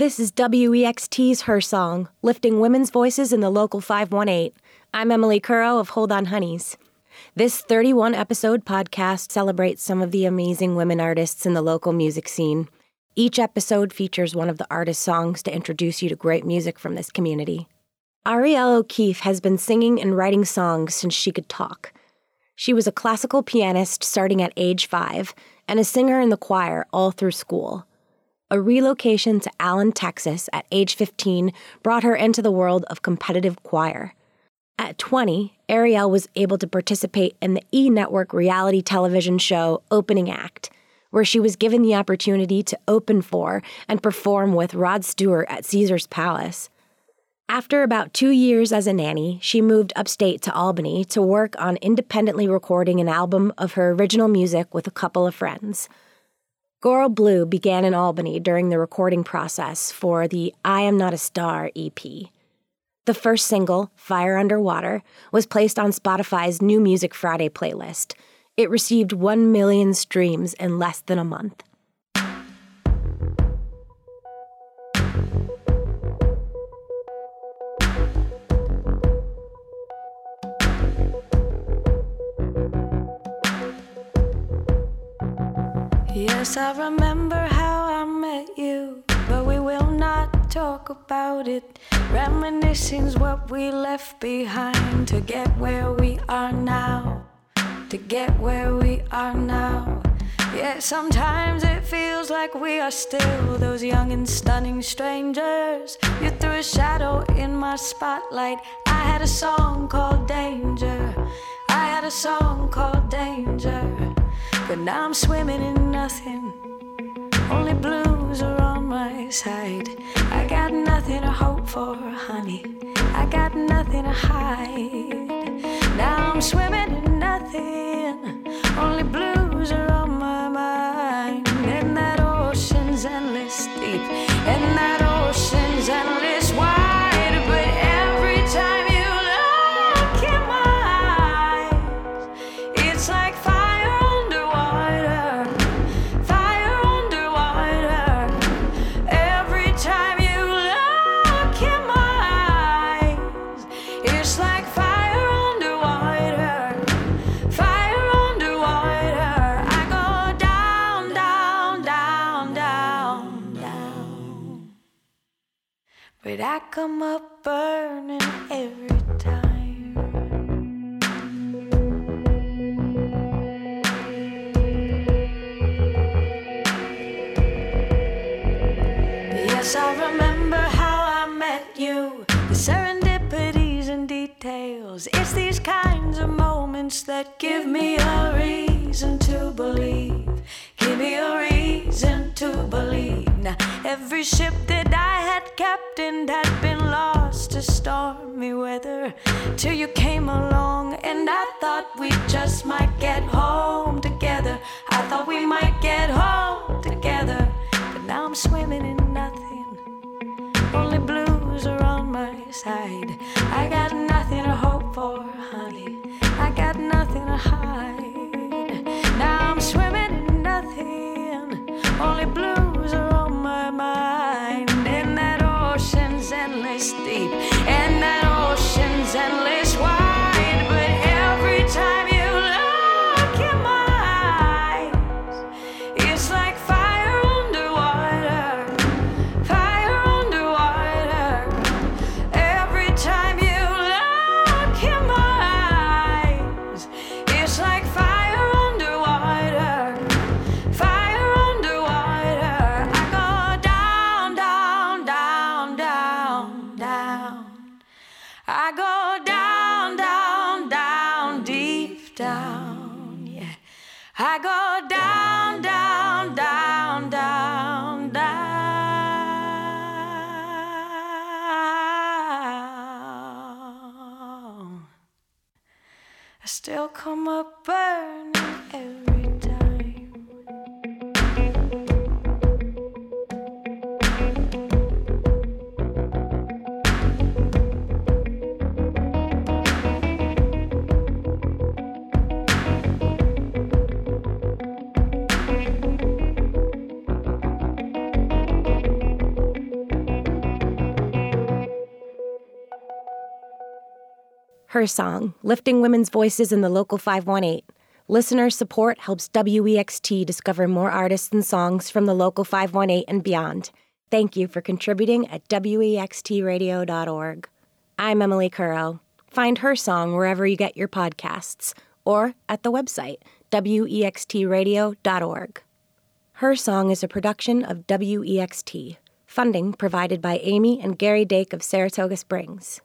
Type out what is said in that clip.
This is WEXT's Her Song, lifting women's voices in the local 518. I'm Emily Curro of Hold On Honeys. This 31 episode podcast celebrates some of the amazing women artists in the local music scene. Each episode features one of the artist's songs to introduce you to great music from this community. Arielle O'Keefe has been singing and writing songs since she could talk. She was a classical pianist starting at age five and a singer in the choir all through school. A relocation to Allen, Texas at age 15 brought her into the world of competitive choir. At 20, Arielle was able to participate in the E Network reality television show Opening Act, where she was given the opportunity to open for and perform with Rod Stewart at Caesar's Palace. After about two years as a nanny, she moved upstate to Albany to work on independently recording an album of her original music with a couple of friends. Girl Blue began in Albany during the recording process for the I Am Not a Star EP. The first single, Fire Underwater, was placed on Spotify's New Music Friday playlist. It received 1 million streams in less than a month. Yes, I remember how I met you, but we will not talk about it. Reminiscing's what we left behind to get where we are now. To get where we are now. Yeah, sometimes it feels like we are still those young and stunning strangers. You threw a shadow in my spotlight. I had a song called Danger. I had a song called Danger. But now I'm swimming in nothing. Only blues are on my side. I got nothing to hope for, honey. I got nothing to hide. Now I'm swimming I come up burning every time. Yes, I remember how I met you. The serendipities and details. It's these kinds of moments that give me a reason to believe. Give me a reason to believe. Every ship that I had captained had been lost to stormy weather. Till you came along, and I thought we just might get home together. I thought we might get home together. But now I'm swimming in nothing. Only blues are on my side. Down. Yeah. I go down, down, down, down, down. I still come up burning Her song, lifting women's voices in the local 518. Listener support helps WEXT discover more artists and songs from the local 518 and beyond. Thank you for contributing at WEXTradio.org. I'm Emily Curro. Find her song wherever you get your podcasts or at the website wextradio.org. Her Song is a production of WEXT, funding provided by Amy and Gary Dake of Saratoga Springs.